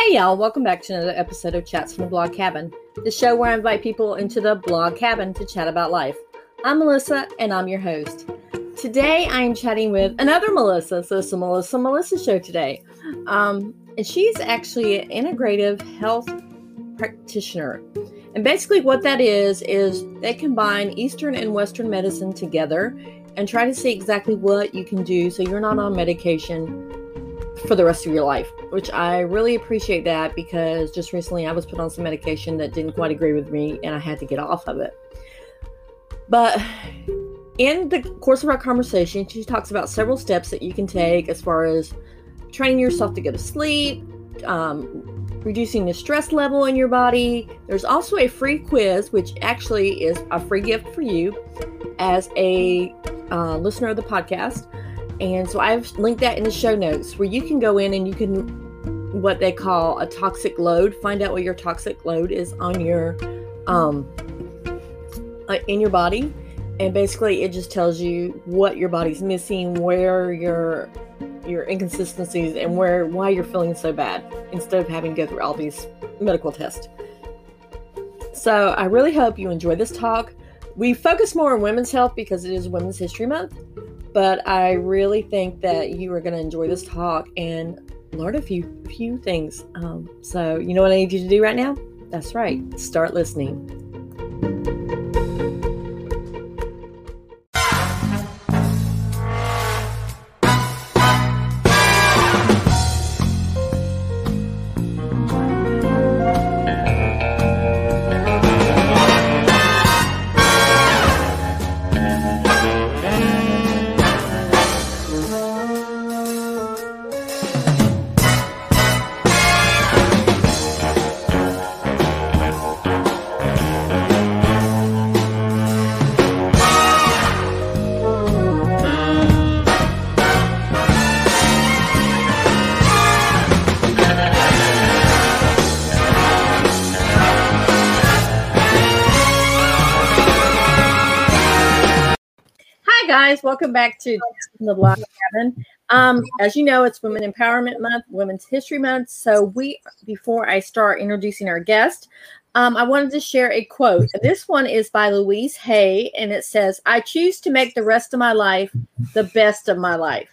Hey y'all, welcome back to another episode of Chats from the Blog Cabin, the show where I invite people into the blog cabin to chat about life. I'm Melissa and I'm your host. Today I am chatting with another Melissa, so it's Melissa Melissa show today. Um, and she's actually an integrative health practitioner. And basically, what that is, is they combine Eastern and Western medicine together and try to see exactly what you can do so you're not on medication for the rest of your life, which I really appreciate that because just recently I was put on some medication that didn't quite agree with me and I had to get off of it. But in the course of our conversation, she talks about several steps that you can take as far as training yourself to go to sleep, um, reducing the stress level in your body. There's also a free quiz, which actually is a free gift for you as a uh, listener of the podcast. And so I've linked that in the show notes where you can go in and you can what they call a toxic load. Find out what your toxic load is on your um uh, in your body. And basically it just tells you what your body's missing, where your your inconsistencies and where why you're feeling so bad instead of having to go through all these medical tests. So I really hope you enjoy this talk. We focus more on women's health because it is Women's History Month, but I really think that you are going to enjoy this talk and learn a few few things. Um, so you know what I need you to do right now? That's right. Start listening. Guys. Welcome back to the Blog Cabin. Um, as you know, it's Women Empowerment Month, Women's History Month. So we, before I start introducing our guest, um, I wanted to share a quote. This one is by Louise Hay, and it says, "I choose to make the rest of my life the best of my life."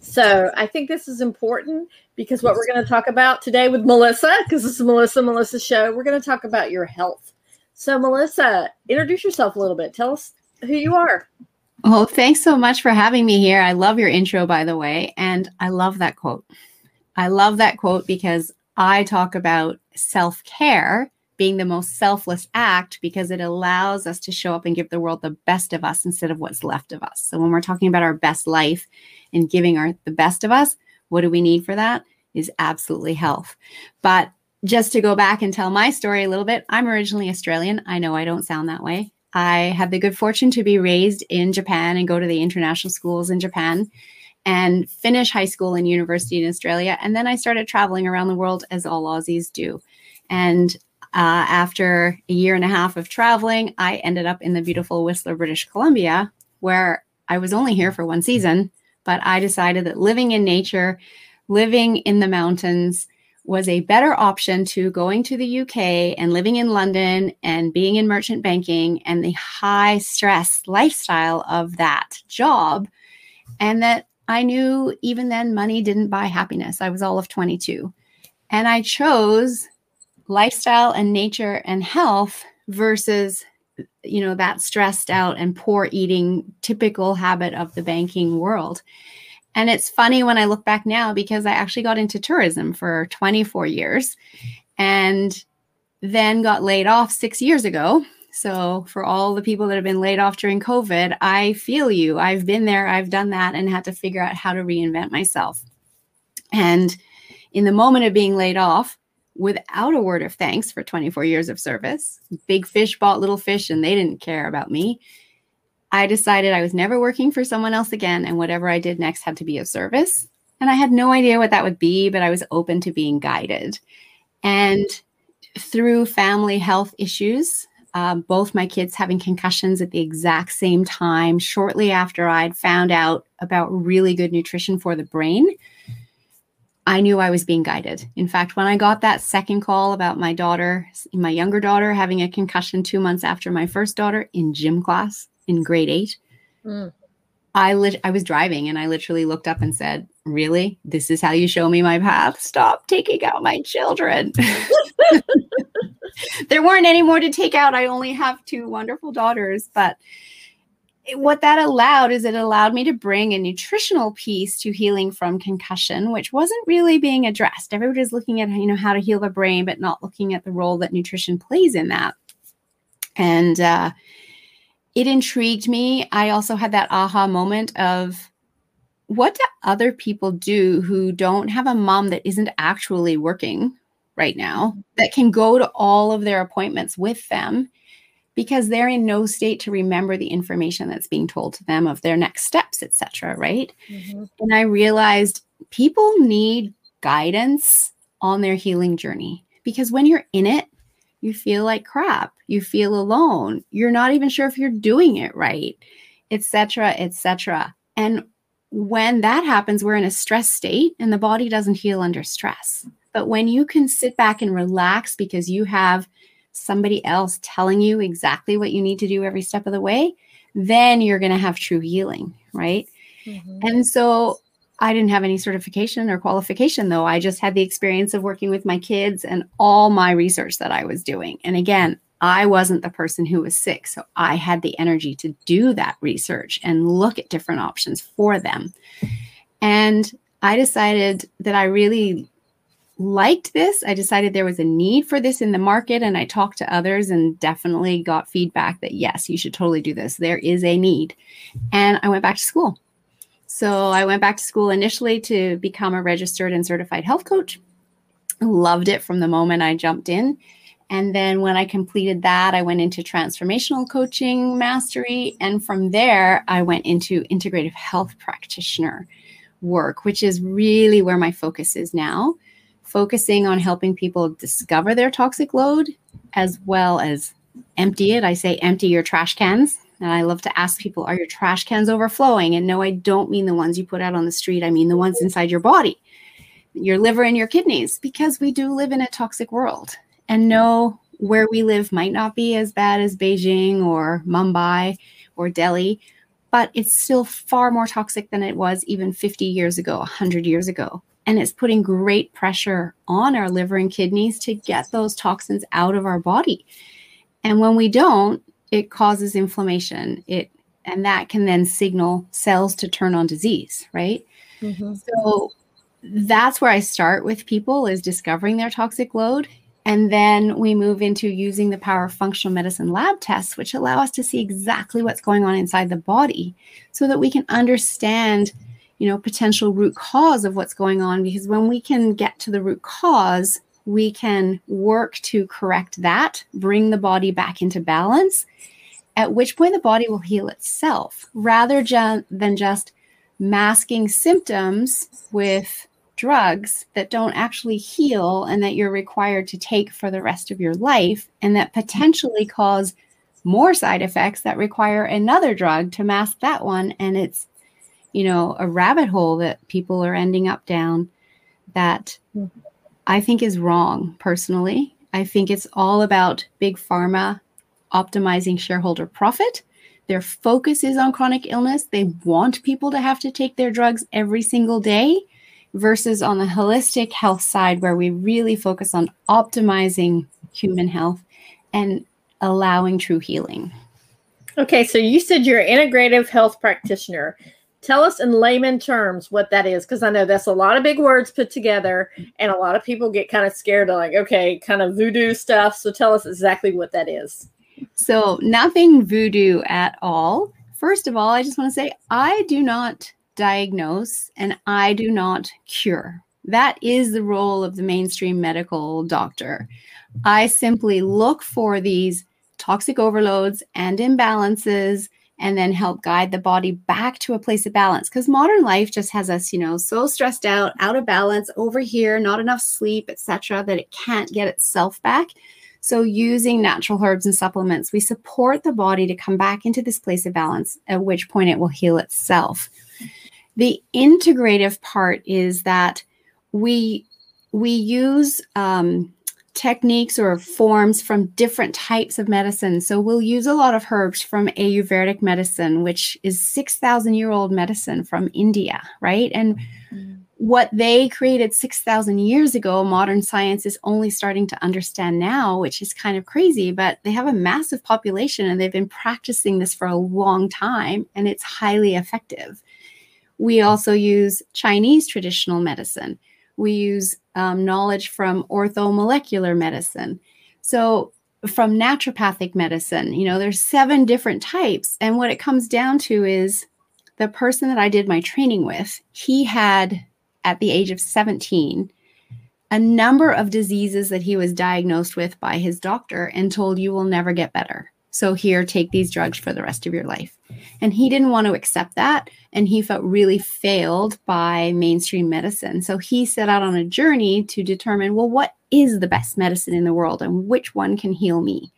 So I think this is important because what we're going to talk about today with Melissa, because this is Melissa Melissa show, we're going to talk about your health. So Melissa, introduce yourself a little bit. Tell us who you are. Well, thanks so much for having me here. I love your intro, by the way. And I love that quote. I love that quote because I talk about self care being the most selfless act because it allows us to show up and give the world the best of us instead of what's left of us. So when we're talking about our best life and giving our the best of us, what do we need for that? Is absolutely health. But just to go back and tell my story a little bit, I'm originally Australian. I know I don't sound that way. I had the good fortune to be raised in Japan and go to the international schools in Japan and finish high school and university in Australia. And then I started traveling around the world as all Aussies do. And uh, after a year and a half of traveling, I ended up in the beautiful Whistler, British Columbia, where I was only here for one season. But I decided that living in nature, living in the mountains, was a better option to going to the UK and living in London and being in merchant banking and the high stress lifestyle of that job. And that I knew even then money didn't buy happiness. I was all of 22. And I chose lifestyle and nature and health versus you know that stressed out and poor eating typical habit of the banking world and it's funny when I look back now because I actually got into tourism for 24 years and then got laid off six years ago. So, for all the people that have been laid off during COVID, I feel you. I've been there, I've done that, and had to figure out how to reinvent myself. And in the moment of being laid off, without a word of thanks for 24 years of service, big fish bought little fish and they didn't care about me. I decided I was never working for someone else again, and whatever I did next had to be of service. And I had no idea what that would be, but I was open to being guided. And through family health issues, um, both my kids having concussions at the exact same time, shortly after I'd found out about really good nutrition for the brain, I knew I was being guided. In fact, when I got that second call about my daughter, my younger daughter, having a concussion two months after my first daughter in gym class in grade eight, mm. I lit- I was driving and I literally looked up and said, "Really? This is how you show me my path? Stop taking out my children." there weren't any more to take out. I only have two wonderful daughters, but what that allowed is it allowed me to bring a nutritional piece to healing from concussion which wasn't really being addressed everybody's looking at you know how to heal the brain but not looking at the role that nutrition plays in that and uh, it intrigued me i also had that aha moment of what do other people do who don't have a mom that isn't actually working right now that can go to all of their appointments with them because they're in no state to remember the information that's being told to them of their next steps etc right mm-hmm. and i realized people need guidance on their healing journey because when you're in it you feel like crap you feel alone you're not even sure if you're doing it right etc etc and when that happens we're in a stress state and the body doesn't heal under stress but when you can sit back and relax because you have somebody else telling you exactly what you need to do every step of the way, then you're going to have true healing, right? Mm-hmm. And so I didn't have any certification or qualification, though. I just had the experience of working with my kids and all my research that I was doing. And again, I wasn't the person who was sick. So I had the energy to do that research and look at different options for them. And I decided that I really liked this. I decided there was a need for this in the market, and I talked to others and definitely got feedback that yes, you should totally do this. There is a need. And I went back to school. So I went back to school initially to become a registered and certified health coach. Loved it from the moment I jumped in. And then when I completed that, I went into transformational coaching mastery. And from there, I went into integrative health practitioner work, which is really where my focus is now focusing on helping people discover their toxic load as well as empty it. I say empty your trash cans. And I love to ask people, are your trash cans overflowing? And no, I don't mean the ones you put out on the street. I mean the ones inside your body, your liver and your kidneys, because we do live in a toxic world. And no, where we live might not be as bad as Beijing or Mumbai or Delhi, but it's still far more toxic than it was even 50 years ago, 100 years ago and it's putting great pressure on our liver and kidneys to get those toxins out of our body. And when we don't, it causes inflammation. It and that can then signal cells to turn on disease, right? Mm-hmm. So that's where I start with people is discovering their toxic load. And then we move into using the power of functional medicine lab tests, which allow us to see exactly what's going on inside the body so that we can understand you know potential root cause of what's going on because when we can get to the root cause we can work to correct that bring the body back into balance at which point the body will heal itself rather ju- than just masking symptoms with drugs that don't actually heal and that you're required to take for the rest of your life and that potentially cause more side effects that require another drug to mask that one. And it's you know, a rabbit hole that people are ending up down that mm-hmm. I think is wrong personally. I think it's all about big pharma optimizing shareholder profit. Their focus is on chronic illness. They want people to have to take their drugs every single day versus on the holistic health side, where we really focus on optimizing human health and allowing true healing. Okay, so you said you're an integrative health practitioner. Tell us in layman terms what that is, because I know that's a lot of big words put together, and a lot of people get kind of scared of like, okay, kind of voodoo stuff. So tell us exactly what that is. So, nothing voodoo at all. First of all, I just want to say I do not diagnose and I do not cure. That is the role of the mainstream medical doctor. I simply look for these toxic overloads and imbalances and then help guide the body back to a place of balance. Because modern life just has us you know so stressed out out of balance over here not enough sleep etc that it can't get itself back. So using natural herbs and supplements we support the body to come back into this place of balance at which point it will heal itself. The integrative part is that we we use um, techniques or forms from different types of medicine. So we'll use a lot of herbs from Ayurvedic medicine, which is 6,000 year old medicine from India, right? And mm-hmm. what they created 6,000 years ago, modern science is only starting to understand now, which is kind of crazy, but they have a massive population and they've been practicing this for a long time and it's highly effective. We also use Chinese traditional medicine we use um, knowledge from orthomolecular medicine. So, from naturopathic medicine, you know, there's seven different types. And what it comes down to is the person that I did my training with, he had at the age of 17 a number of diseases that he was diagnosed with by his doctor and told you will never get better. So here, take these drugs for the rest of your life. And he didn't want to accept that. And he felt really failed by mainstream medicine. So he set out on a journey to determine well, what is the best medicine in the world and which one can heal me?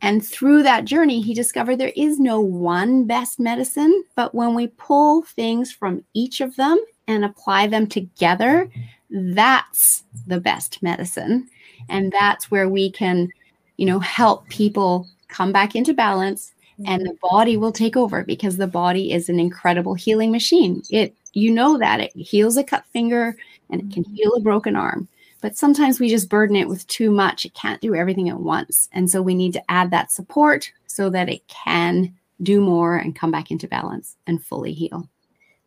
And through that journey, he discovered there is no one best medicine, but when we pull things from each of them and apply them together, that's the best medicine. And that's where we can, you know, help people come back into balance mm-hmm. and the body will take over because the body is an incredible healing machine. It you know that it heals a cut finger and it can mm-hmm. heal a broken arm. But sometimes we just burden it with too much. It can't do everything at once. And so we need to add that support so that it can do more and come back into balance and fully heal.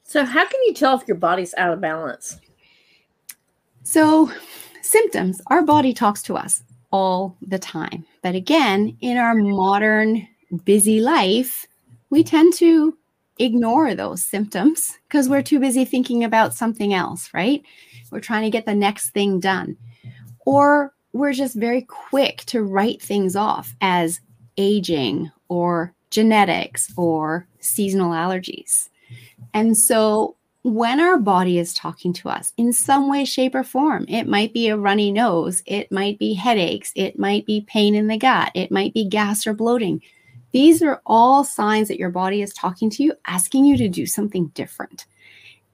So, how can you tell if your body's out of balance? So, symptoms, our body talks to us all the time. But again, in our modern busy life, we tend to ignore those symptoms because we're too busy thinking about something else, right? We're trying to get the next thing done. Or we're just very quick to write things off as aging or genetics or seasonal allergies. And so when our body is talking to us in some way, shape, or form, it might be a runny nose, it might be headaches, it might be pain in the gut, it might be gas or bloating. These are all signs that your body is talking to you, asking you to do something different.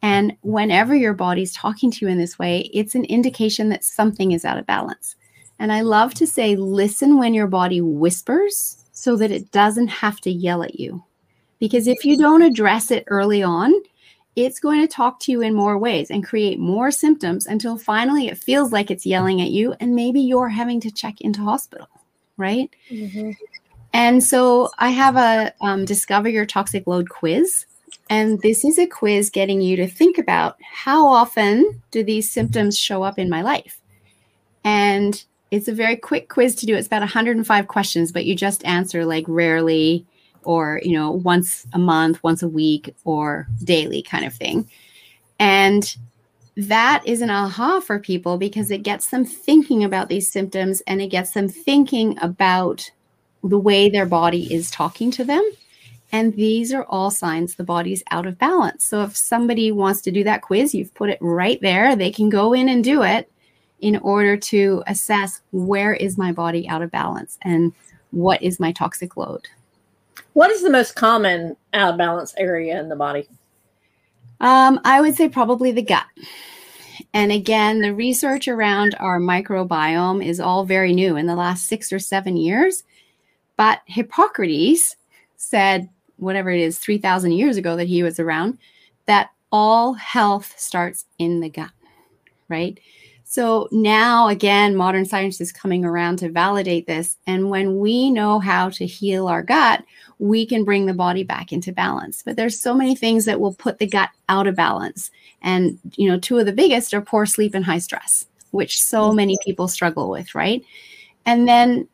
And whenever your body's talking to you in this way, it's an indication that something is out of balance. And I love to say, listen when your body whispers so that it doesn't have to yell at you. Because if you don't address it early on, it's going to talk to you in more ways and create more symptoms until finally it feels like it's yelling at you and maybe you're having to check into hospital right? Mm-hmm. and so i have a um, discover your toxic load quiz and this is a quiz getting you to think about how often do these symptoms show up in my life? And it's a very quick quiz to do. It's about 105 questions but you just answer like rarely or you know once a month once a week or daily kind of thing. And that is an aha for people because it gets them thinking about these symptoms and it gets them thinking about the way their body is talking to them. And these are all signs the body's out of balance. So if somebody wants to do that quiz you've put it right there. They can go in and do it in order to assess where is my body out of balance and what is my toxic load what is the most common out of balance area in the body? Um, I would say probably the gut. And again, the research around our microbiome is all very new in the last six or seven years. But Hippocrates said, whatever it is, 3,000 years ago that he was around, that all health starts in the gut, right? So now, again, modern science is coming around to validate this. And when we know how to heal our gut, we can bring the body back into balance. But there's so many things that will put the gut out of balance. And, you know, two of the biggest are poor sleep and high stress, which so mm-hmm. many people struggle with, right? And then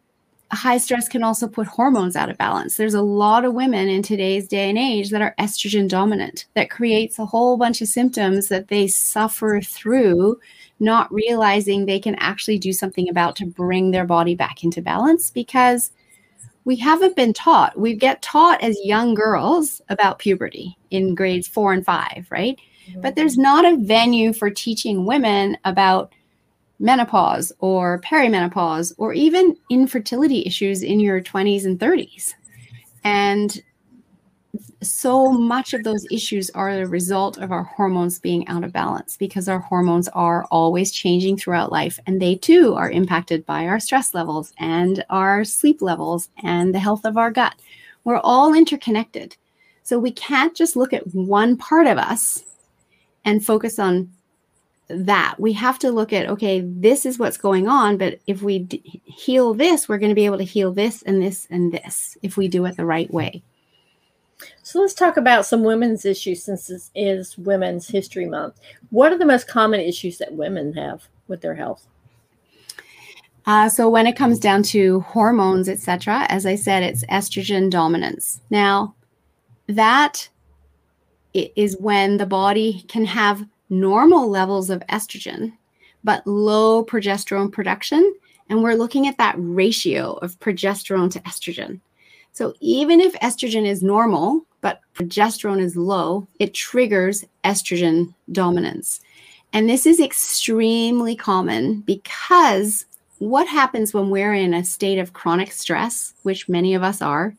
high stress can also put hormones out of balance. There's a lot of women in today's day and age that are estrogen dominant that creates a whole bunch of symptoms that they suffer through not realizing they can actually do something about to bring their body back into balance because we haven't been taught. We get taught as young girls about puberty in grades four and five, right? Mm-hmm. But there's not a venue for teaching women about menopause or perimenopause or even infertility issues in your 20s and 30s. And so much of those issues are the result of our hormones being out of balance because our hormones are always changing throughout life and they too are impacted by our stress levels and our sleep levels and the health of our gut. We're all interconnected. So we can't just look at one part of us and focus on that. We have to look at, okay, this is what's going on, but if we d- heal this, we're going to be able to heal this and this and this if we do it the right way. So let's talk about some women's issues since this is Women's History Month. What are the most common issues that women have with their health? Uh, so when it comes down to hormones, etc., as I said, it's estrogen dominance. Now, that is when the body can have normal levels of estrogen, but low progesterone production. And we're looking at that ratio of progesterone to estrogen. So even if estrogen is normal, but progesterone is low, it triggers estrogen dominance. And this is extremely common because what happens when we're in a state of chronic stress, which many of us are,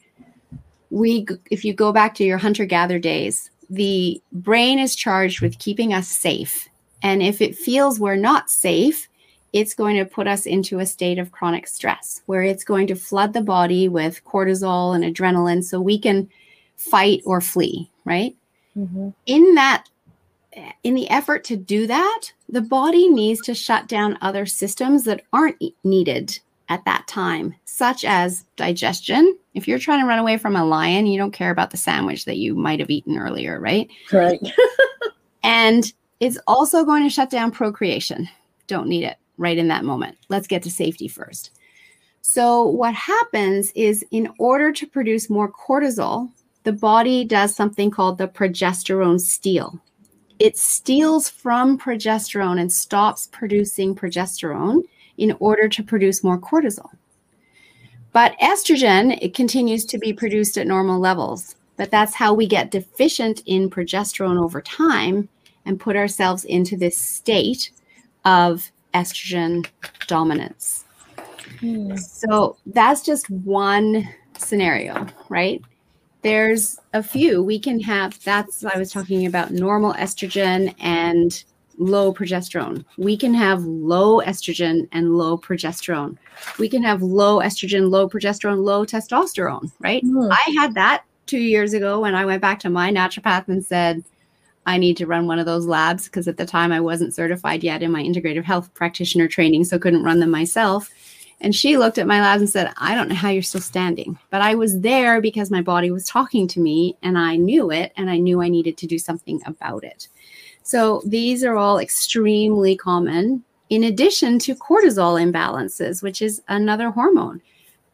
we if you go back to your hunter gatherer days, the brain is charged with keeping us safe. And if it feels we're not safe, it's going to put us into a state of chronic stress where it's going to flood the body with cortisol and adrenaline so we can fight or flee, right? Mm-hmm. In that in the effort to do that, the body needs to shut down other systems that aren't needed at that time, such as digestion. If you're trying to run away from a lion, you don't care about the sandwich that you might have eaten earlier, right? Right. and it's also going to shut down procreation. Don't need it right in that moment. Let's get to safety first. So, what happens is in order to produce more cortisol, the body does something called the progesterone steal. It steals from progesterone and stops producing progesterone in order to produce more cortisol. But estrogen, it continues to be produced at normal levels. But that's how we get deficient in progesterone over time and put ourselves into this state of estrogen dominance. Hmm. So that's just one scenario, right? There's a few. We can have that's I was talking about normal estrogen and low progesterone. We can have low estrogen and low progesterone. We can have low estrogen, low progesterone, low testosterone, right? Mm. I had that two years ago when I went back to my naturopath and said, I need to run one of those labs because at the time I wasn't certified yet in my integrative health practitioner training, so couldn't run them myself. And she looked at my labs and said, I don't know how you're still standing. But I was there because my body was talking to me and I knew it and I knew I needed to do something about it. So these are all extremely common, in addition to cortisol imbalances, which is another hormone.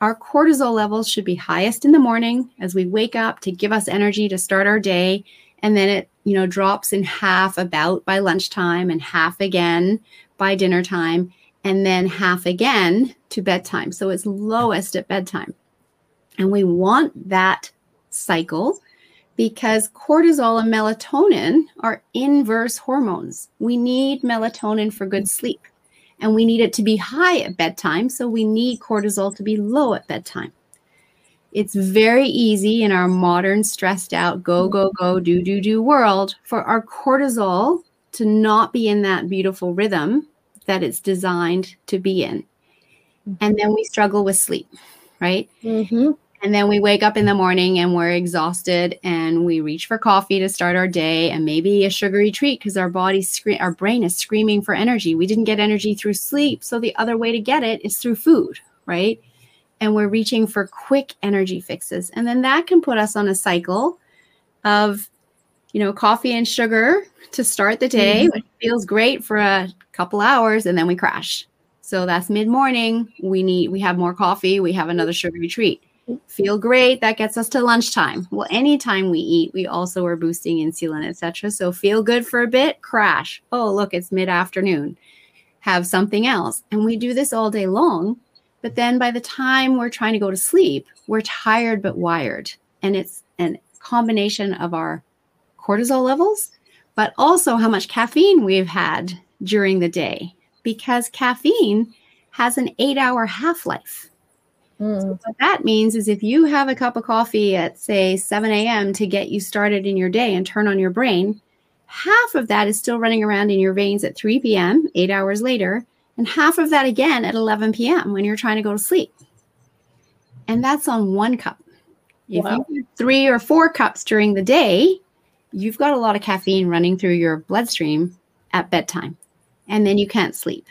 Our cortisol levels should be highest in the morning as we wake up to give us energy to start our day and then it you know drops in half about by lunchtime and half again by dinner time and then half again to bedtime. So it's lowest at bedtime. And we want that cycle because cortisol and melatonin are inverse hormones. We need melatonin for good sleep and we need it to be high at bedtime so we need cortisol to be low at bedtime it's very easy in our modern, stressed out, go, go, go, do, do, do world for our cortisol to not be in that beautiful rhythm that it's designed to be in. And then we struggle with sleep, right? Mm-hmm. And then we wake up in the morning and we're exhausted and we reach for coffee to start our day and maybe a sugary treat because our body scre- our brain is screaming for energy. We didn't get energy through sleep, so the other way to get it is through food, right? And we're reaching for quick energy fixes. And then that can put us on a cycle of, you know, coffee and sugar to start the day, mm-hmm. which feels great for a couple hours, and then we crash. So that's mid morning. We need, we have more coffee, we have another sugary treat. Feel great. That gets us to lunchtime. Well, anytime we eat, we also are boosting insulin, etc. So feel good for a bit, crash. Oh, look, it's mid afternoon. Have something else. And we do this all day long but then by the time we're trying to go to sleep, we're tired but wired. And it's a combination of our cortisol levels, but also how much caffeine we've had during the day because caffeine has an eight hour half life. Mm. So what that means is if you have a cup of coffee at say 7 a.m. to get you started in your day and turn on your brain, half of that is still running around in your veins at 3 p.m., eight hours later, and half of that again at 11 p.m. when you're trying to go to sleep. And that's on one cup. If wow. you have three or four cups during the day, you've got a lot of caffeine running through your bloodstream at bedtime, and then you can't sleep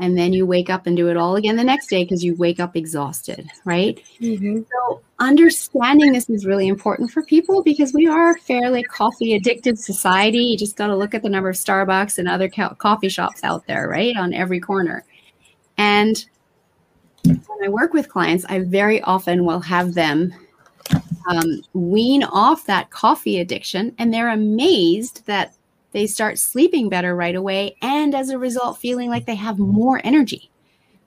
and then you wake up and do it all again the next day because you wake up exhausted, right? Mm-hmm. So, understanding this is really important for people because we are a fairly coffee addicted society. You just got to look at the number of Starbucks and other co- coffee shops out there, right? On every corner. And when I work with clients, I very often will have them um, wean off that coffee addiction, and they're amazed that they start sleeping better right away and as a result feeling like they have more energy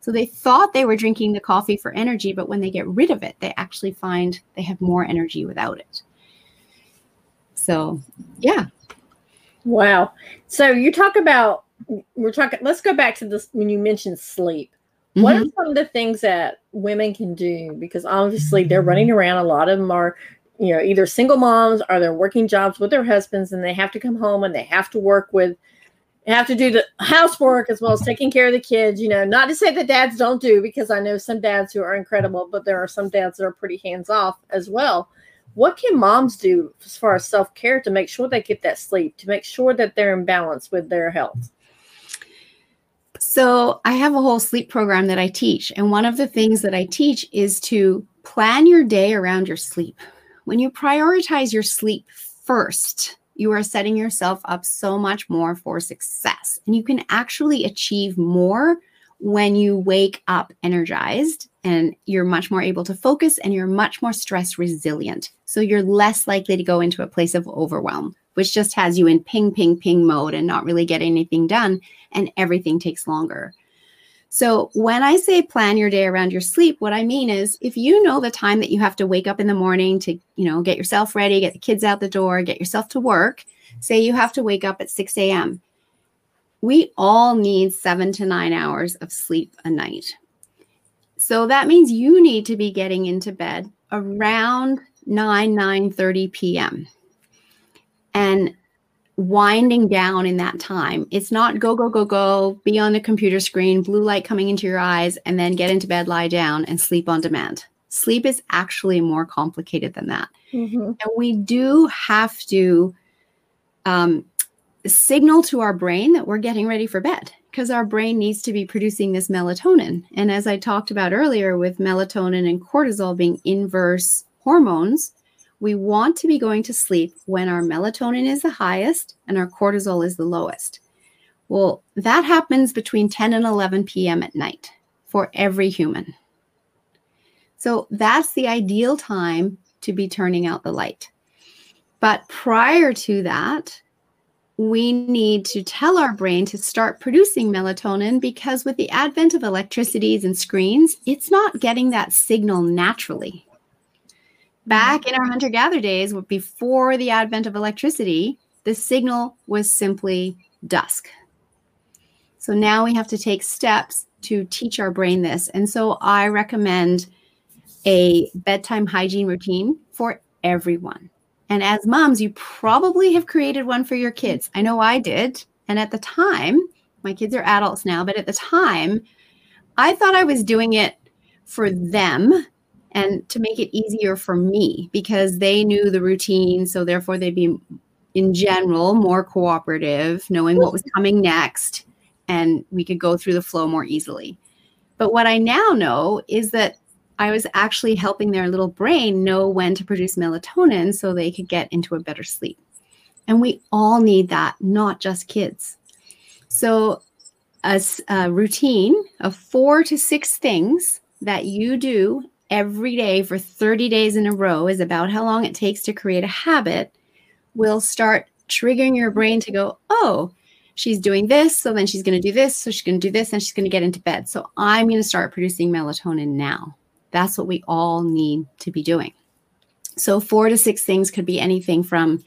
so they thought they were drinking the coffee for energy but when they get rid of it they actually find they have more energy without it so yeah wow so you talk about we're talking let's go back to this when you mentioned sleep mm-hmm. what are mm-hmm. some of the things that women can do because obviously they're running around a lot of them are you know either single moms or they're working jobs with their husbands and they have to come home and they have to work with have to do the housework as well as taking care of the kids you know not to say that dads don't do because i know some dads who are incredible but there are some dads that are pretty hands off as well. What can moms do as far as self-care to make sure they get that sleep to make sure that they're in balance with their health? So i have a whole sleep program that i teach and one of the things that i teach is to plan your day around your sleep. When you prioritize your sleep first, you are setting yourself up so much more for success. And you can actually achieve more when you wake up energized and you're much more able to focus and you're much more stress resilient. So you're less likely to go into a place of overwhelm, which just has you in ping, ping, ping mode and not really get anything done. And everything takes longer. So when I say plan your day around your sleep, what I mean is if you know the time that you have to wake up in the morning to, you know, get yourself ready, get the kids out the door, get yourself to work, say you have to wake up at 6 a.m. We all need seven to nine hours of sleep a night. So that means you need to be getting into bed around 9, 9 30 p.m. And winding down in that time. It's not go, go, go, go, be on the computer screen, blue light coming into your eyes, and then get into bed, lie down, and sleep on demand. Sleep is actually more complicated than that. Mm-hmm. And we do have to um, signal to our brain that we're getting ready for bed because our brain needs to be producing this melatonin. And as I talked about earlier, with melatonin and cortisol being inverse hormones, we want to be going to sleep when our melatonin is the highest and our cortisol is the lowest. Well, that happens between 10 and 11 p.m. at night for every human. So that's the ideal time to be turning out the light. But prior to that, we need to tell our brain to start producing melatonin because with the advent of electricities and screens, it's not getting that signal naturally. Back mm-hmm. in our hunter gatherer days, before the advent of electricity, the signal was simply dusk. So now we have to take steps to teach our brain this. And so I recommend a bedtime hygiene routine for everyone. And as moms, you probably have created one for your kids. I know I did. And at the time, my kids are adults now, but at the time, I thought I was doing it for them and to make it easier for me because they knew the routine. So therefore, they'd be in general more cooperative, knowing what was coming next, and we could go through the flow more easily. But what I now know is that I was actually helping their little brain know when to produce melatonin so they could get into a better sleep. And we all need that, not just kids. So, a, a routine of four to six things that you do every day for 30 days in a row is about how long it takes to create a habit will start triggering your brain to go, oh, she's doing this. So then she's going to do this. So she's going to do this and she's going to get into bed. So I'm going to start producing melatonin now. That's what we all need to be doing. So four to six things could be anything from,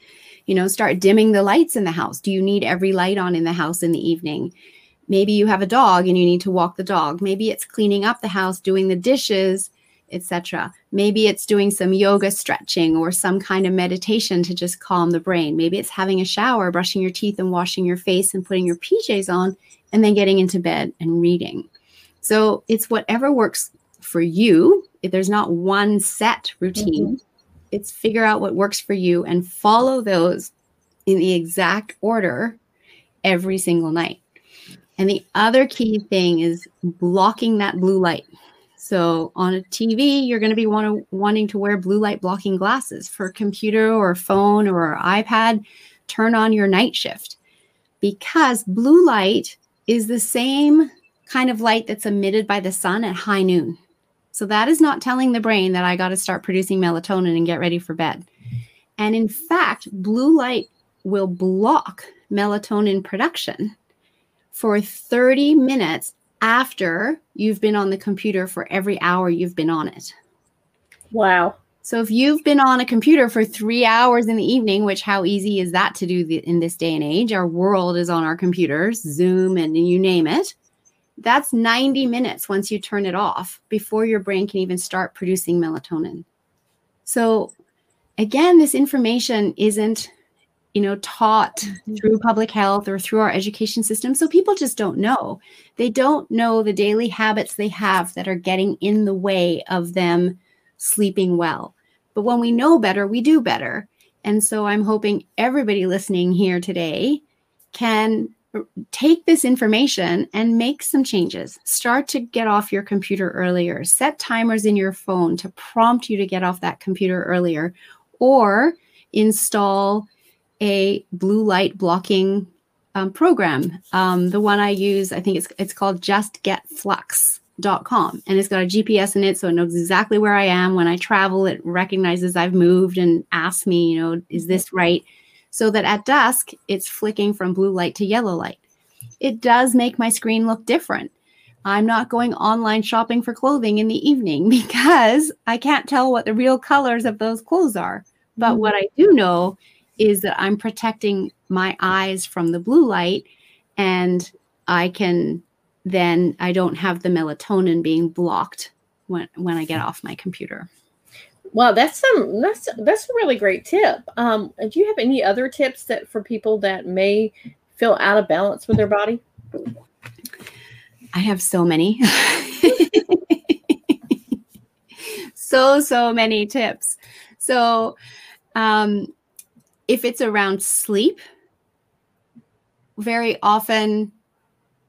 you know, start dimming the lights in the house. Do you need every light on in the house in the evening? Maybe you have a dog and you need to walk the dog. Maybe it's cleaning up the house, doing the dishes, etc. Maybe it's doing some yoga stretching or some kind of meditation to just calm the brain. Maybe it's having a shower, brushing your teeth and washing your face and putting your PJs on and then getting into bed and reading. So it's whatever works for you. If there's not one set routine, mm-hmm. it's figure out what works for you and follow those in the exact order every single night. And the other key thing is blocking that blue light. So on a TV, you're going to be want wanting to wear blue light blocking glasses. For a computer or a phone or iPad, turn on your night shift because blue light is the same kind of light that's emitted by the sun at high noon. So that is not telling the brain that I got to start producing melatonin and get ready for bed. And in fact, blue light will block melatonin production for 30 minutes after you've been on the computer for every hour you've been on it. Wow. So if you've been on a computer for three hours in the evening, which how easy is that to do the, in this day and age? Our world is on our computers, Zoom, and you name it. That's 90 minutes once you turn it off before your brain can even start producing melatonin. So again, this information isn't you know taught mm-hmm. through public health or through our education system so people just don't know they don't know the daily habits they have that are getting in the way of them sleeping well but when we know better we do better and so i'm hoping everybody listening here today can take this information and make some changes. Start to get off your computer earlier. Set timers in your phone to prompt you to get off that computer earlier or install a blue light blocking um, program. Um, the one I use, I think it's it's called justgetflux.com and it's got a GPS in it so it knows exactly where I am when I travel it recognizes I've moved and asks me, you know, is this right? So that at dusk it's flicking from blue light to yellow light. It does make my screen look different. I'm not going online shopping for clothing in the evening because I can't tell what the real colors of those clothes are. But mm-hmm. what I do know is that I'm protecting my eyes from the blue light and I can then I don't have the melatonin being blocked when when I get off my computer. Well, that's some that's that's a really great tip. Um, do you have any other tips that for people that may feel out of balance with their body? I have so many. so so many tips. So um if it's around sleep, very often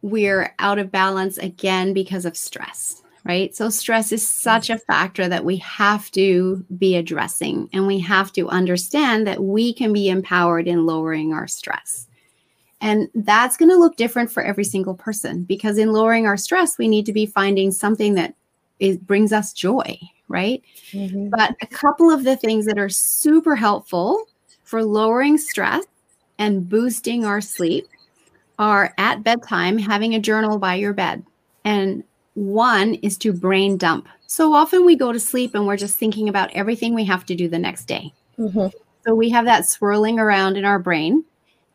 we're out of balance again because of stress, right? So, stress is such a factor that we have to be addressing, and we have to understand that we can be empowered in lowering our stress. And that's going to look different for every single person because in lowering our stress, we need to be finding something that is, brings us joy, right? Mm-hmm. But a couple of the things that are super helpful for lowering stress and boosting our sleep are at bedtime having a journal by your bed. And one is to brain dump. So often we go to sleep and we're just thinking about everything we have to do the next day. Mm-hmm. So we have that swirling around in our brain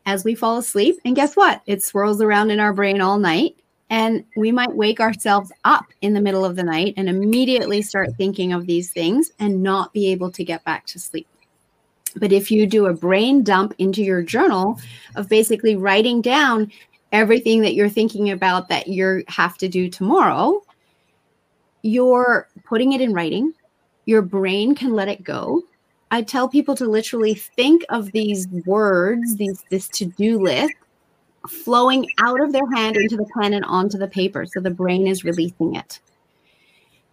as we fall asleep. And guess what? It swirls around in our brain all night. And we might wake ourselves up in the middle of the night and immediately start thinking of these things and not be able to get back to sleep. But if you do a brain dump into your journal of basically writing down everything that you're thinking about that you have to do tomorrow, you're putting it in writing. Your brain can let it go. I tell people to literally think of these words, these this to-do list flowing out of their hand into the pen and onto the paper so the brain is releasing it.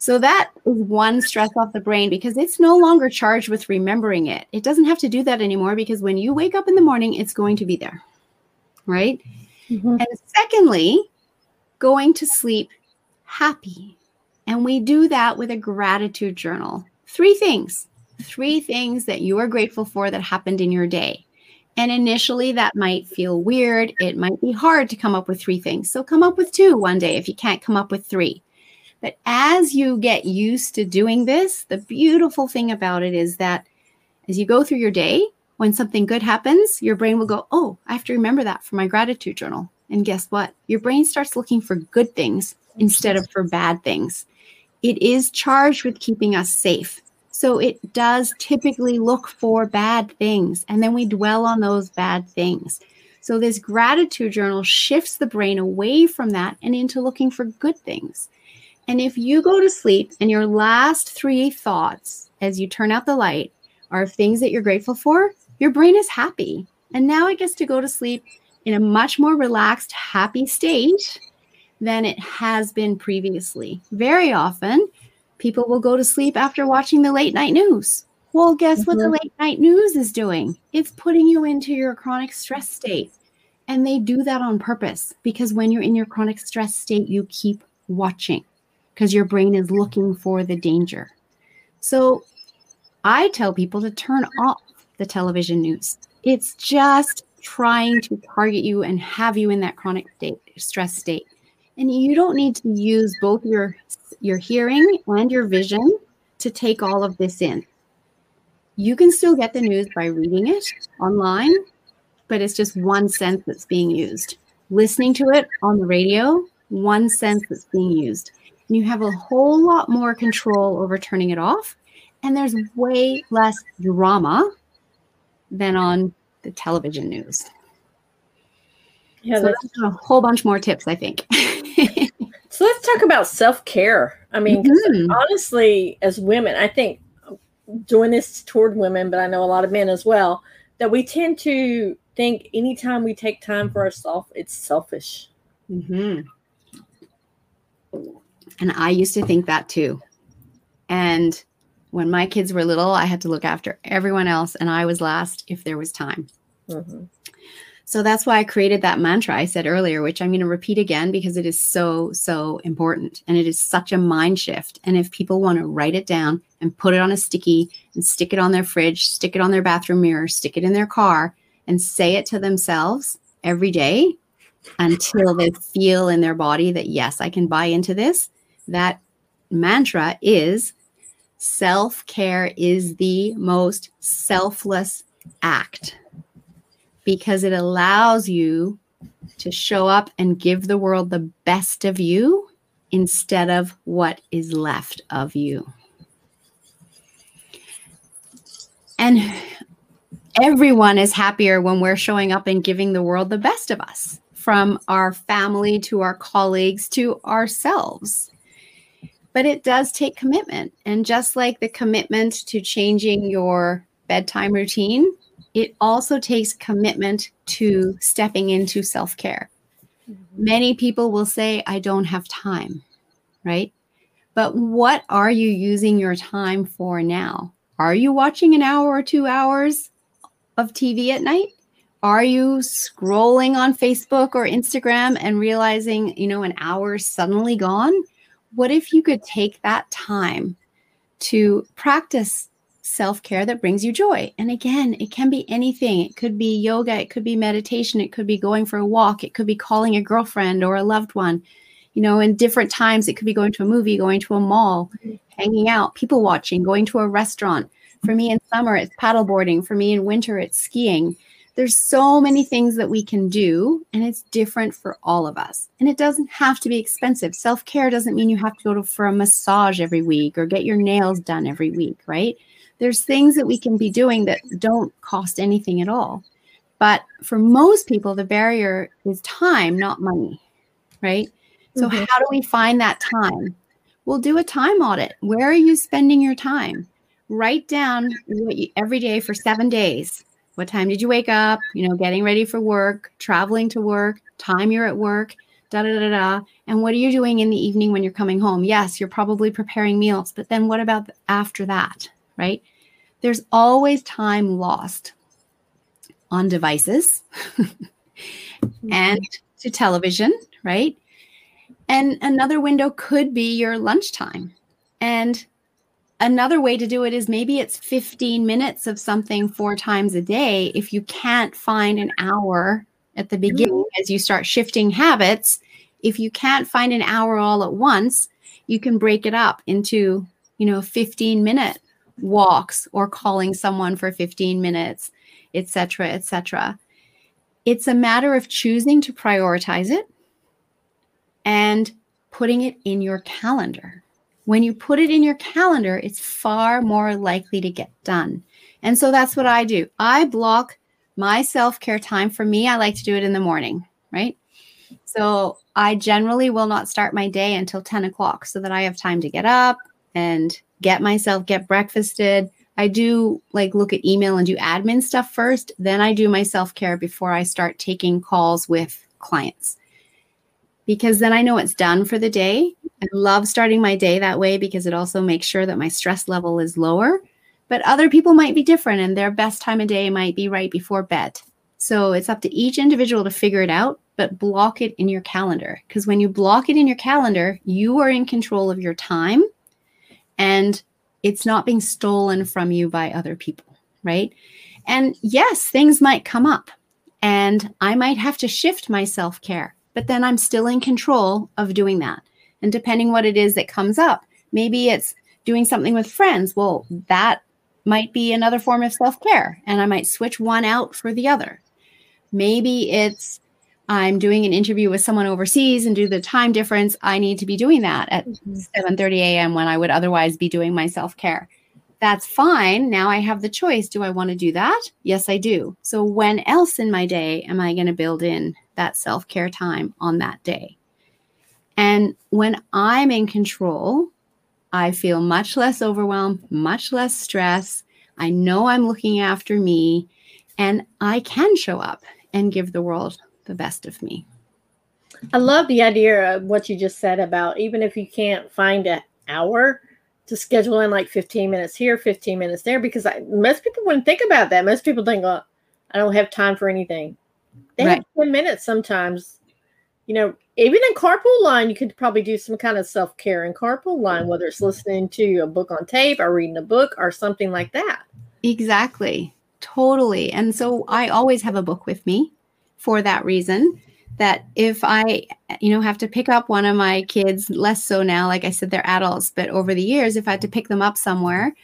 So that is one stress off the brain because it's no longer charged with remembering it. It doesn't have to do that anymore because when you wake up in the morning, it's going to be there. Right. Mm-hmm. And secondly, going to sleep happy. And we do that with a gratitude journal. Three things, three things that you are grateful for that happened in your day. And initially, that might feel weird. It might be hard to come up with three things. So come up with two one day if you can't come up with three. But as you get used to doing this, the beautiful thing about it is that as you go through your day, when something good happens, your brain will go, Oh, I have to remember that for my gratitude journal. And guess what? Your brain starts looking for good things instead of for bad things. it is charged with keeping us safe. So it does typically look for bad things, and then we dwell on those bad things. So this gratitude journal shifts the brain away from that and into looking for good things. And if you go to sleep and your last three thoughts as you turn out the light are things that you're grateful for, your brain is happy. And now it gets to go to sleep in a much more relaxed, happy state than it has been previously. Very often, people will go to sleep after watching the late night news. Well, guess mm-hmm. what the mm-hmm. late night news is doing? It's putting you into your chronic stress state. And they do that on purpose because when you're in your chronic stress state, you keep watching because your brain is looking for the danger. So I tell people to turn off the television news. It's just trying to target you and have you in that chronic state, stress state. And you don't need to use both your your hearing and your vision to take all of this in. You can still get the news by reading it online, but it's just one sense that's being used. Listening to it on the radio, one sense that's being used. And you have a whole lot more control over turning it off. And there's way less drama than on the television news. Yeah, so that's a whole bunch more tips, I think. so let's talk about self care. I mean, mm-hmm. honestly, as women, I think doing this toward women, but I know a lot of men as well, that we tend to think anytime we take time for ourselves, it's selfish. Mm-hmm. And I used to think that too. And when my kids were little, I had to look after everyone else, and I was last if there was time. Mm-hmm. So that's why I created that mantra I said earlier, which I'm going to repeat again because it is so, so important. And it is such a mind shift. And if people want to write it down and put it on a sticky and stick it on their fridge, stick it on their bathroom mirror, stick it in their car, and say it to themselves every day until they feel in their body that, yes, I can buy into this, that mantra is self care is the most selfless act because it allows you to show up and give the world the best of you instead of what is left of you. And everyone is happier when we're showing up and giving the world the best of us, from our family to our colleagues to ourselves. But it does take commitment. And just like the commitment to changing your bedtime routine, it also takes commitment to stepping into self care. Mm-hmm. Many people will say, I don't have time, right? But what are you using your time for now? Are you watching an hour or two hours of TV at night? Are you scrolling on Facebook or Instagram and realizing, you know, an hour suddenly gone? What if you could take that time to practice self care that brings you joy. And again, it can be anything. It could be yoga, it could be meditation, it could be going for a walk, it could be calling a girlfriend or a loved one. You know, in different times, it could be going to a movie, going to a mall, mm-hmm. hanging out, people watching, going to a restaurant. For me in summer, it's paddleboarding. For me in winter, it's skiing. There's so many things that we can do, and it's different for all of us. And it doesn't have to be expensive. Self care doesn't mean you have to go to, for a massage every week or get your nails done every week, right? there's things that we can be doing that don't cost anything at all. But for most people, the barrier is time, not money, right? So, mm-hmm. how do we find that time? We'll do a time audit. Where are you spending your time? Write down you, every day for seven days. What time did you wake up? You know, getting ready for work, traveling to work, time you're at work, da da da da. And what are you doing in the evening when you're coming home? Yes, you're probably preparing meals, but then what about after that, right? there's always time lost on devices mm-hmm. and to television, right? And another window could be your lunchtime. And another way to do it is maybe it's 15 minutes of something four times a day. If you can't find an hour at the beginning mm-hmm. as you start shifting habits, if you can't find an hour all at once, you can break it up into, you know, 15 minute walks or calling someone for 15 minutes, etc., etc. It's a matter of choosing to prioritize it and putting it in your calendar. When you put it in your calendar, it's far more likely to get done. And so that's what I do. I block my self care time. For me, I like to do it in the morning, right? So I generally will not start my day until 10 o'clock so that I have time to get up and get myself, get breakfasted. I do like look at email and do admin stuff first. Then I do my self care before I start taking calls with clients because then I know it's done for the day. I love starting my day that way because it also makes sure that my stress level is lower. But other people might be different and their best time of day might be right before bed. So it's up to each individual to figure it out, but block it in your calendar. Because when you block it in your calendar, you are in control of your time and it's not being stolen from you by other people, right? And yes, things might come up and I might have to shift my self care, but then I'm still in control of doing that. And depending what it is that comes up, maybe it's doing something with friends. Well, that might be another form of self care, and I might switch one out for the other. Maybe it's I'm doing an interview with someone overseas and due to the time difference, I need to be doing that at 7:30 mm-hmm. a.m. when I would otherwise be doing my self-care. That's fine. Now I have the choice. Do I want to do that? Yes, I do. So when else in my day am I going to build in that self-care time on that day? And when I'm in control, I feel much less overwhelmed, much less stress. I know I'm looking after me and I can show up and give the world the best of me. I love the idea of what you just said about even if you can't find an hour to schedule in like 15 minutes here, 15 minutes there, because I, most people wouldn't think about that. Most people think, oh, I don't have time for anything. They right. have 10 minutes sometimes. You know, even in carpool line, you could probably do some kind of self care in carpool line, whether it's mm-hmm. listening to a book on tape or reading a book or something like that. Exactly. Totally. And so I always have a book with me for that reason that if I, you know, have to pick up one of my kids, less so now, like I said, they're adults, but over the years, if I had to pick them up somewhere,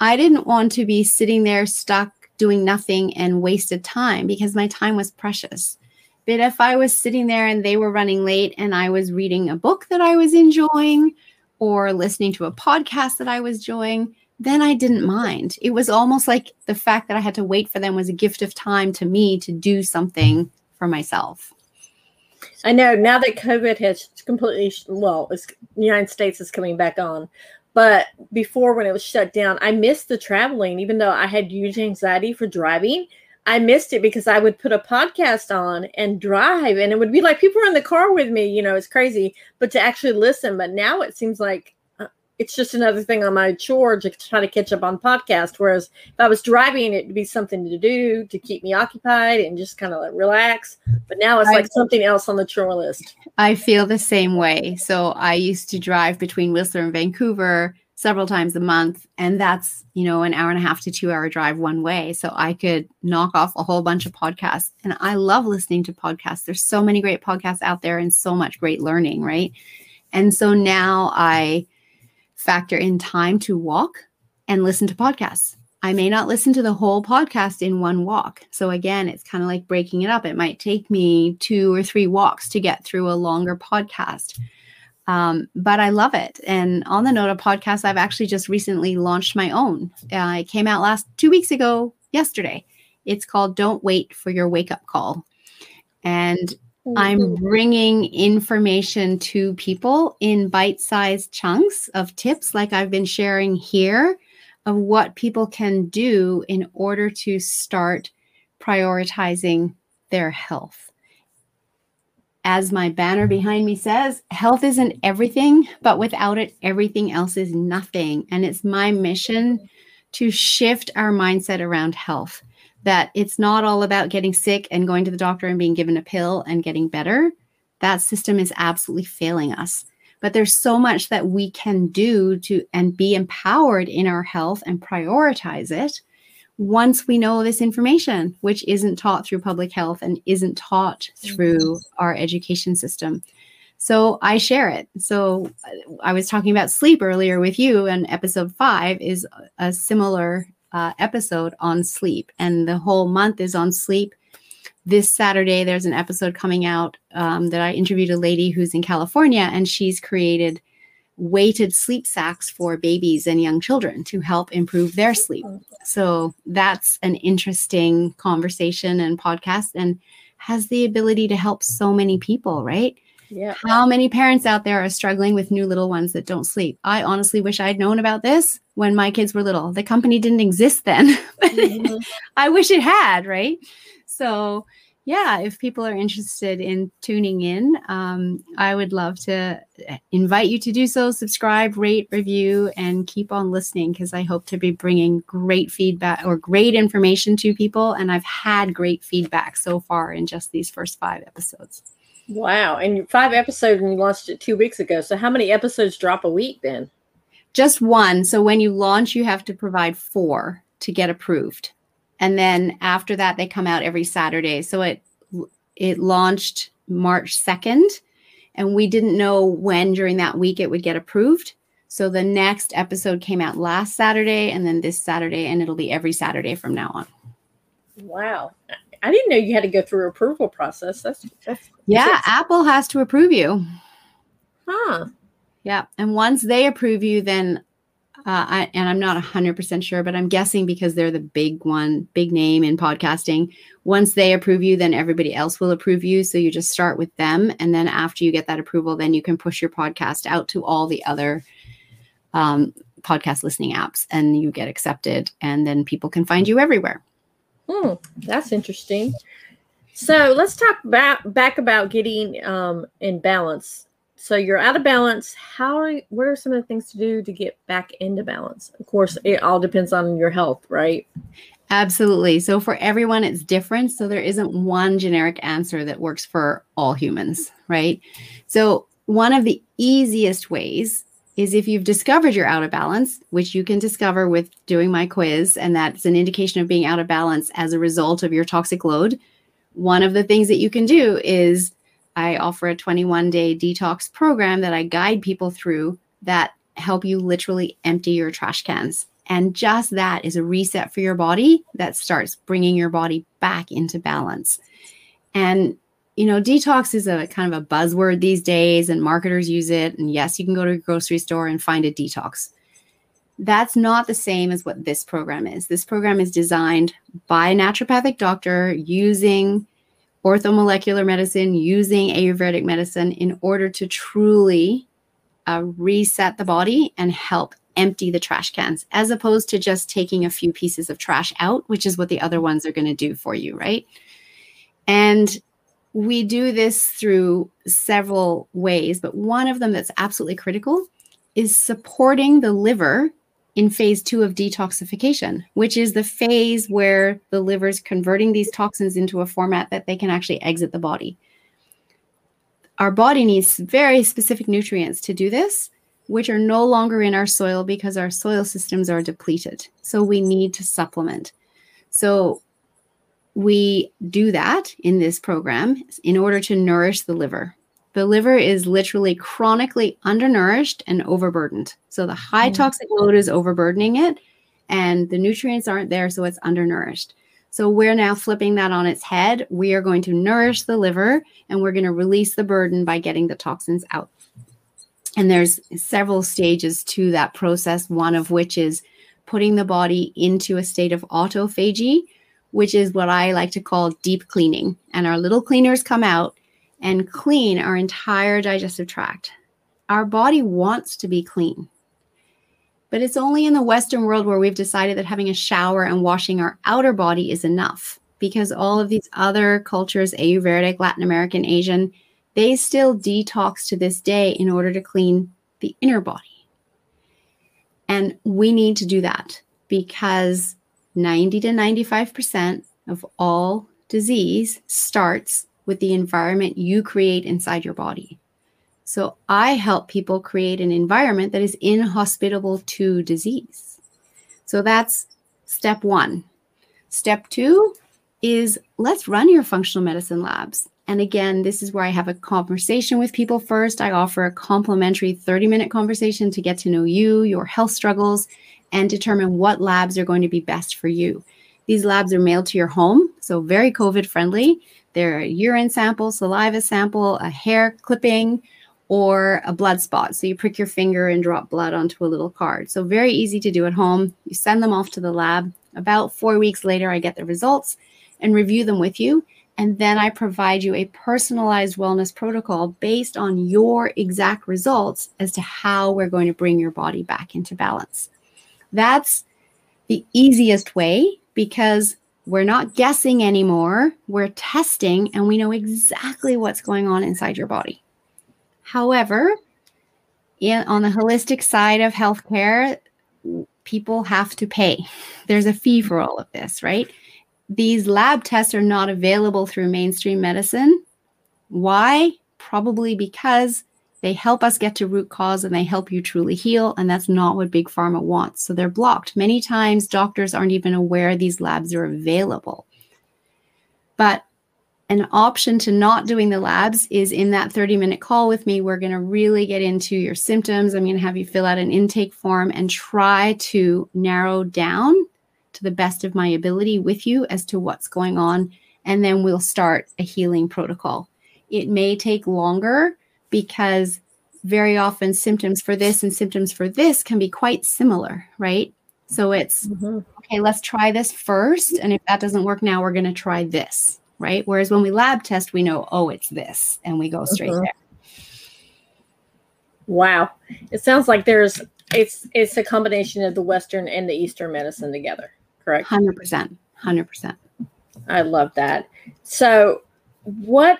I didn't want to be sitting there stuck doing nothing and wasted time because my time was precious. But if I was sitting there and they were running late and I was reading a book that I was enjoying or listening to a podcast that I was enjoying, then I didn't mind. It was almost like the fact that I had to wait for them was a gift of time to me to do something for myself. I know now that COVID has completely, well, the United States is coming back on. But before, when it was shut down, I missed the traveling, even though I had huge anxiety for driving. I missed it because I would put a podcast on and drive, and it would be like people were in the car with me. You know, it's crazy, but to actually listen. But now it seems like uh, it's just another thing on my chore to try to catch up on podcast. Whereas if I was driving, it'd be something to do to keep me occupied and just kind of like relax. But now it's like something else on the chore list. I feel the same way. So I used to drive between Whistler and Vancouver several times a month. And that's, you know, an hour and a half to two hour drive one way. So I could knock off a whole bunch of podcasts. And I love listening to podcasts. There's so many great podcasts out there and so much great learning, right? And so now I, factor in time to walk and listen to podcasts. I may not listen to the whole podcast in one walk. So again, it's kind of like breaking it up. It might take me two or three walks to get through a longer podcast. Um, but I love it. And on the note of podcasts, I've actually just recently launched my own. Uh, it came out last two weeks ago, yesterday. It's called Don't Wait for Your Wake Up Call. And I'm bringing information to people in bite sized chunks of tips, like I've been sharing here, of what people can do in order to start prioritizing their health. As my banner mm-hmm. behind me says, health isn't everything, but without it, everything else is nothing. And it's my mission to shift our mindset around health that it's not all about getting sick and going to the doctor and being given a pill and getting better. That system is absolutely failing us. But there's so much that we can do to and be empowered in our health and prioritize it once we know this information, which isn't taught through public health and isn't taught through our education system. So I share it. So I was talking about sleep earlier with you, and episode five is a similar uh, episode on sleep, and the whole month is on sleep. This Saturday, there's an episode coming out um, that I interviewed a lady who's in California, and she's created weighted sleep sacks for babies and young children to help improve their sleep. So that's an interesting conversation and podcast and has the ability to help so many people, right? Yeah. How many parents out there are struggling with new little ones that don't sleep? I honestly wish I'd known about this when my kids were little. The company didn't exist then. Mm-hmm. I wish it had, right? So, yeah, if people are interested in tuning in, um, I would love to invite you to do so. Subscribe, rate, review, and keep on listening because I hope to be bringing great feedback or great information to people. And I've had great feedback so far in just these first five episodes. Wow. And five episodes and you launched it two weeks ago. So how many episodes drop a week then? Just one. So when you launch, you have to provide four to get approved and then after that they come out every saturday. So it it launched march 2nd and we didn't know when during that week it would get approved. So the next episode came out last saturday and then this saturday and it'll be every saturday from now on. Wow. I didn't know you had to go through approval process. That's, that's yeah apple has to approve you. Huh. Yeah and once they approve you then uh, I, and I'm not 100% sure, but I'm guessing because they're the big one, big name in podcasting. Once they approve you, then everybody else will approve you. So you just start with them. And then after you get that approval, then you can push your podcast out to all the other um, podcast listening apps and you get accepted. And then people can find you everywhere. Hmm, that's interesting. So let's talk about, back about getting um, in balance so you're out of balance. How what are some of the things to do to get back into balance? Of course it all depends on your health right? Absolutely. So for everyone it's different. So there isn't one generic answer that works for all humans right? So one of the easiest ways is if you've discovered you're out of balance which you can discover with doing my quiz and that's an indication of being out of balance as a result of your toxic load. One of the things that you can do is I offer a 21 day detox program that I guide people through that help you literally empty your trash cans. And just that is a reset for your body that starts bringing your body back into balance. And, you know, detox is a kind of a buzzword these days, and marketers use it. And yes, you can go to a grocery store and find a detox. That's not the same as what this program is. This program is designed by a naturopathic doctor using orthomolecular medicine, using Ayurvedic medicine in order to truly uh, reset the body and help empty the trash cans, as opposed to just taking a few pieces of trash out, which is what the other ones are going to do for you, right? And we do this through several ways, but one of them that's absolutely critical is supporting the liver in phase two of detoxification, which is the phase where the liver is converting these toxins into a format that they can actually exit the body. Our body needs very specific nutrients to do this, which are no longer in our soil because our soil systems are depleted. So we need to supplement. So we do that in this program in order to nourish the liver the liver is literally chronically undernourished and overburdened. So the high mm. toxic load is overburdening it, and the nutrients aren't there, so it's undernourished. So we're now flipping that on its head. We are going to nourish the liver and we're going to release the burden by getting the toxins out. And there's several stages to that process, one of which is putting the body into a state of autophagy, which is what I like to call deep cleaning. And our little cleaners come out and clean our entire digestive tract. Our body wants to be clean. But it's only in the Western world where we've decided that having a shower and washing our outer body is enough because all of these other cultures, Ayurvedic, Latin American, Asian, they still detox to this day in order to clean the inner body. And we need to do that because 90 to 95% of all disease starts with the environment you create inside your body. So I help people create an environment that is inhospitable to disease. So that's step one. Step two is let's run your functional medicine labs. And again, this is where I have a conversation with people first. I offer a complimentary 30 minute conversation to get to know you, your health struggles, and determine what labs are going to be best for you. These labs are mailed to your home, so very COVID friendly. They're a urine sample, saliva sample, a hair clipping, or a blood spot. So you prick your finger and drop blood onto a little card. So very easy to do at home. You send them off to the lab. About four weeks later, I get the results and review them with you. And then I provide you a personalized wellness protocol based on your exact results as to how we're going to bring your body back into balance. That's the easiest way because we're not guessing anymore. We're testing and we know exactly what's going on inside your body. However, in, on the holistic side of healthcare, people have to pay. There's a fee for all of this, right? These lab tests are not available through mainstream medicine. Why? Probably because they help us get to root cause and they help you truly heal. And that's not what Big Pharma wants. So they're blocked. Many times, doctors aren't even aware these labs are available. But an option to not doing the labs is in that 30 minute call with me. We're going to really get into your symptoms. I'm going to have you fill out an intake form and try to narrow down to the best of my ability with you as to what's going on. And then we'll start a healing protocol. It may take longer because very often symptoms for this and symptoms for this can be quite similar, right? So it's mm-hmm. okay, let's try this first. And if that doesn't work now, we're going to try this, right? Whereas when we lab test, we know, oh, it's this, and we go straight mm-hmm. there. Wow. It sounds like there's it's it's a combination of the Western and the Eastern medicine together, correct? 100%. 100%. I love that. So, what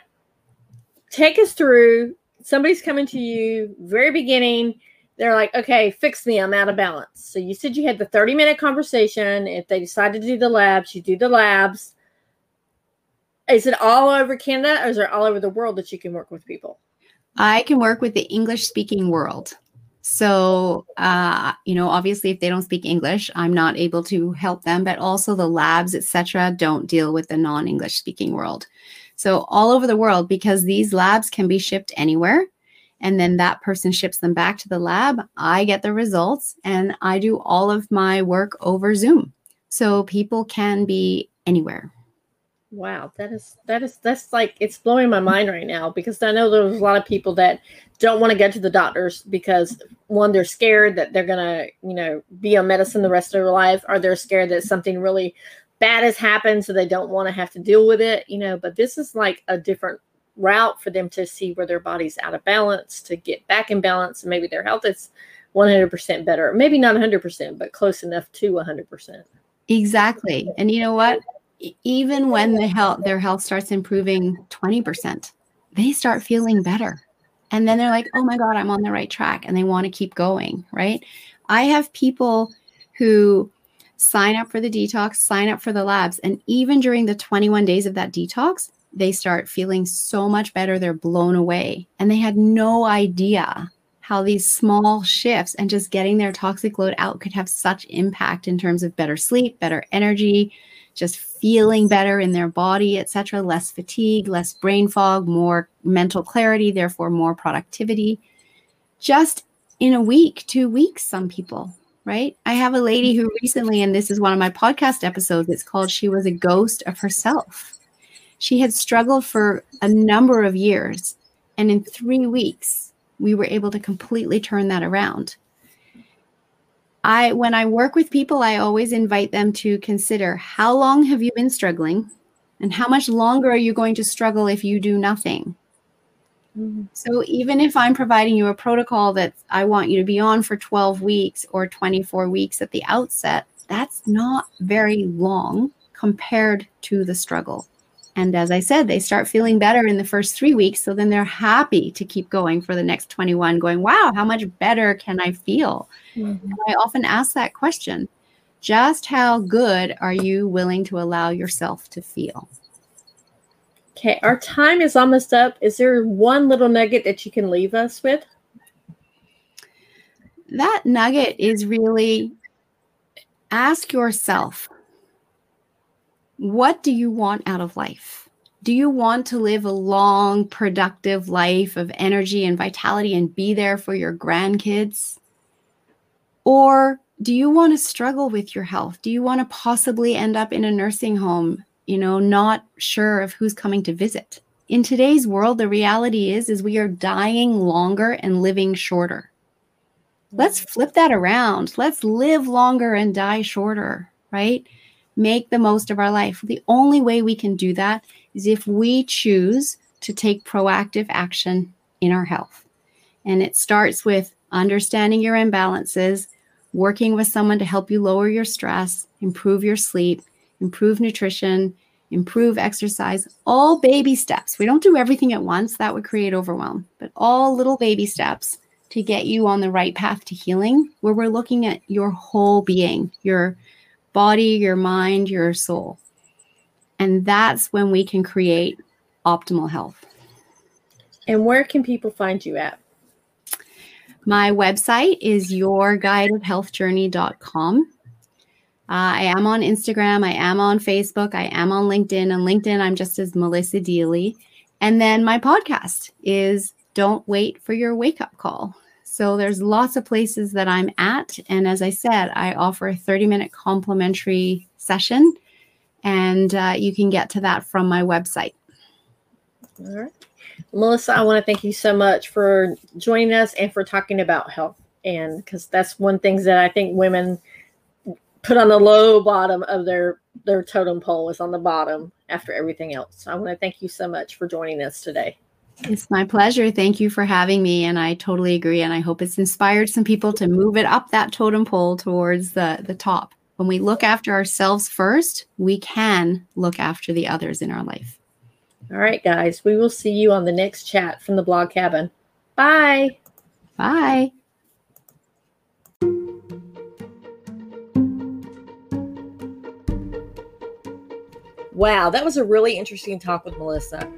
take us through somebody's coming to you very beginning. They're like okay fix me i'm out of balance. So you said you had the 30 minute conversation. If they decide to do the labs you do the labs. Is it all over canada or is it all over the world that you can work with people? I can work with the english speaking world. So uh, you know obviously if they don't speak english i'm not able to help them but also the labs etc don't deal with the non-english speaking world so, all over the world, because these labs can be shipped anywhere, and then that person ships them back to the lab, I get the results and I do all of my work over Zoom. So, people can be anywhere. Wow, that is that is that's like it's blowing my mind right now because I know there's a lot of people that don't want to go to the doctors because one they're scared that they're gonna you know be on medicine the rest of their life, or they're scared that something really bad has happened, so they don't want to have to deal with it, you know. But this is like a different route for them to see where their body's out of balance, to get back in balance, and maybe their health is 100% better. Maybe not 100%, but close enough to 100%. Exactly. And you know what? Even when the health their health starts improving 20%, they start feeling better. And then they're like, "Oh my god, I'm on the right track." And they want to keep going, right? I have people who sign up for the detox, sign up for the labs. And even during the 21 days of that detox, they start feeling so much better. They're blown away. And they had no idea how these small shifts and just getting their toxic load out could have such impact in terms of better sleep, better energy, just feeling better in their body, etc. Less fatigue, less brain fog, more mental clarity, therefore more productivity. Just in a week, two weeks, some people right? I have a lady who recently, and this is one of my podcast episodes, it's called She Was a Ghost of Herself. She had struggled for a number of years. And in three weeks, we were able to completely turn that around. I when I work with people, I always invite them to consider how long have you been struggling and how much longer are you going to struggle if you do nothing? So even if I'm providing you a protocol that I want you to be on for 12 weeks or 24 weeks at the outset, that's not very long compared to the struggle. And as I said, they start feeling better in the first three weeks. So then they're happy to keep going for the next 21, going, wow, how much better can I feel? Mm-hmm. I often ask that question just how good are you willing to allow yourself to feel? Okay, our time is almost up. Is there one little nugget that you can leave us with? That nugget is really ask yourself what do you want out of life? Do you want to live a long, productive life of energy and vitality and be there for your grandkids? Or do you want to struggle with your health? Do you want to possibly end up in a nursing home you know, not sure of who's coming to visit. in today's world, the reality is is we are dying longer and living shorter. Let's mm-hmm. flip that around. Let's live longer and die shorter, right? Make the most of our life. The only way we can do that is if we choose to take proactive action in our health. And it starts with understanding your imbalances, working with someone to help you lower your stress, improve your sleep, improve nutrition, improve exercise, all baby steps. We don't do everything at once, that would create overwhelm, but all little baby steps to get you on the right path to healing, where we're looking at your whole being, your body, your mind, your soul. And that's when we can create optimal health. And where can people find you at? My website is yourguidedhealthjourney.com. Uh, I am on Instagram. I am on Facebook. I am on LinkedIn. And LinkedIn, I'm just as Melissa Deally. And then my podcast is Don't Wait for Your Wake Up Call. So there's lots of places that I'm at. And as I said, I offer a 30 minute complimentary session. And uh, you can get to that from my website. All right. Melissa, I want to thank you so much for joining us and for talking about health. And because that's one thing that I think women put on the low bottom of their their totem pole is on the bottom after everything else. I want to thank you so much for joining us today. It's my pleasure. Thank you for having me. And I totally agree. And I hope it's inspired some people to move it up that totem pole towards the, the top. When we look after ourselves first, we can look after the others in our life. All right, guys. We will see you on the next chat from the blog cabin. Bye. Bye. Wow, that was a really interesting talk with Melissa.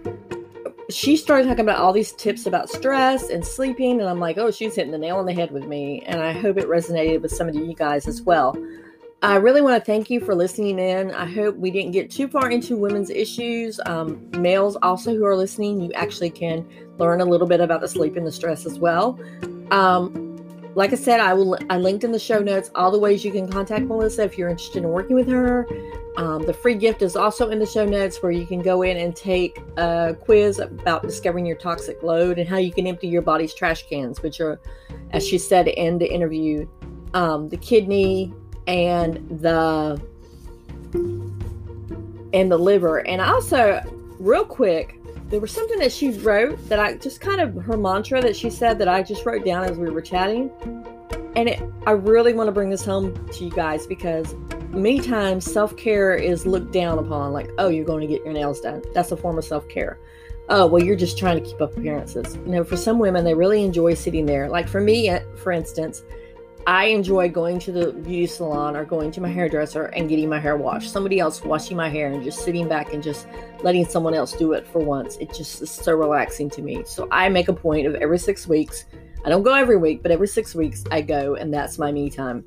She started talking about all these tips about stress and sleeping, and I'm like, oh, she's hitting the nail on the head with me. And I hope it resonated with some of you guys as well. I really want to thank you for listening in. I hope we didn't get too far into women's issues. Um, males also who are listening, you actually can learn a little bit about the sleep and the stress as well. Um, like I said, I will. I linked in the show notes all the ways you can contact Melissa if you're interested in working with her. Um, the free gift is also in the show notes where you can go in and take a quiz about discovering your toxic load and how you can empty your body's trash cans, which are, as she said in the interview, um, the kidney and the and the liver. And also, real quick, there was something that she wrote that I just kind of her mantra that she said that I just wrote down as we were chatting. And it, I really want to bring this home to you guys because many times self care is looked down upon, like, oh, you're going to get your nails done. That's a form of self care. Oh, well, you're just trying to keep up appearances. You know, for some women, they really enjoy sitting there. Like for me, uh, for instance, I enjoy going to the beauty salon or going to my hairdresser and getting my hair washed. Somebody else washing my hair and just sitting back and just letting someone else do it for once. It just is so relaxing to me. So I make a point of every six weeks. I don't go every week, but every six weeks I go, and that's my me time.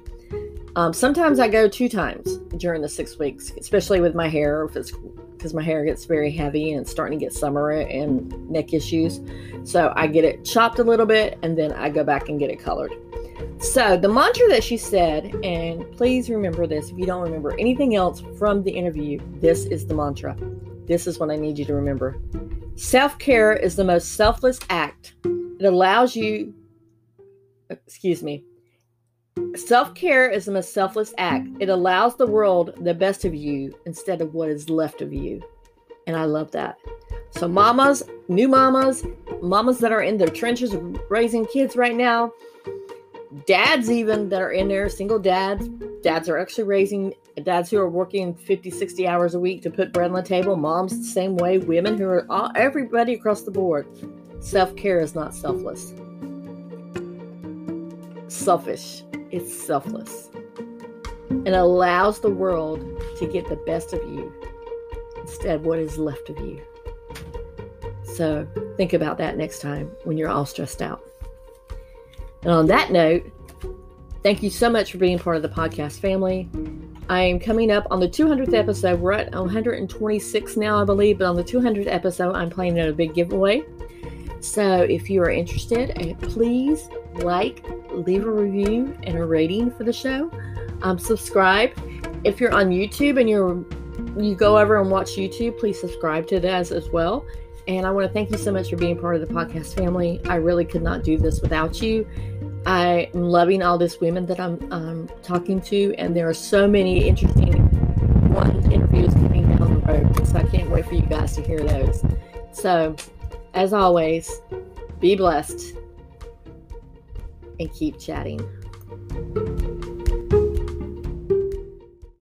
Um, sometimes I go two times during the six weeks, especially with my hair, because my hair gets very heavy and it's starting to get summer and neck issues. So I get it chopped a little bit and then I go back and get it colored. So, the mantra that she said, and please remember this if you don't remember anything else from the interview, this is the mantra. This is what I need you to remember. Self care is the most selfless act. It allows you, excuse me, self care is the most selfless act. It allows the world the best of you instead of what is left of you. And I love that. So, mamas, new mamas, mamas that are in their trenches raising kids right now, dads even that are in there single dads dads are actually raising dads who are working 50 60 hours a week to put bread on the table. Moms the same way. Women who are all, everybody across the board. Self-care is not selfless. Selfish it's selfless. And allows the world to get the best of you instead of what is left of you. So think about that next time when you're all stressed out and on that note, thank you so much for being part of the podcast family. I am coming up on the 200th episode. We're at 126 now, I believe, but on the 200th episode, I'm planning a big giveaway. So if you are interested, eh, please like, leave a review and a rating for the show. Um, subscribe. If you're on YouTube and you're you go over and watch YouTube, please subscribe to that as well. And I want to thank you so much for being part of the podcast family. I really could not do this without you. I am loving all these women that I'm um, talking to, and there are so many interesting one interviews coming down the road. So I can't wait for you guys to hear those. So, as always, be blessed and keep chatting.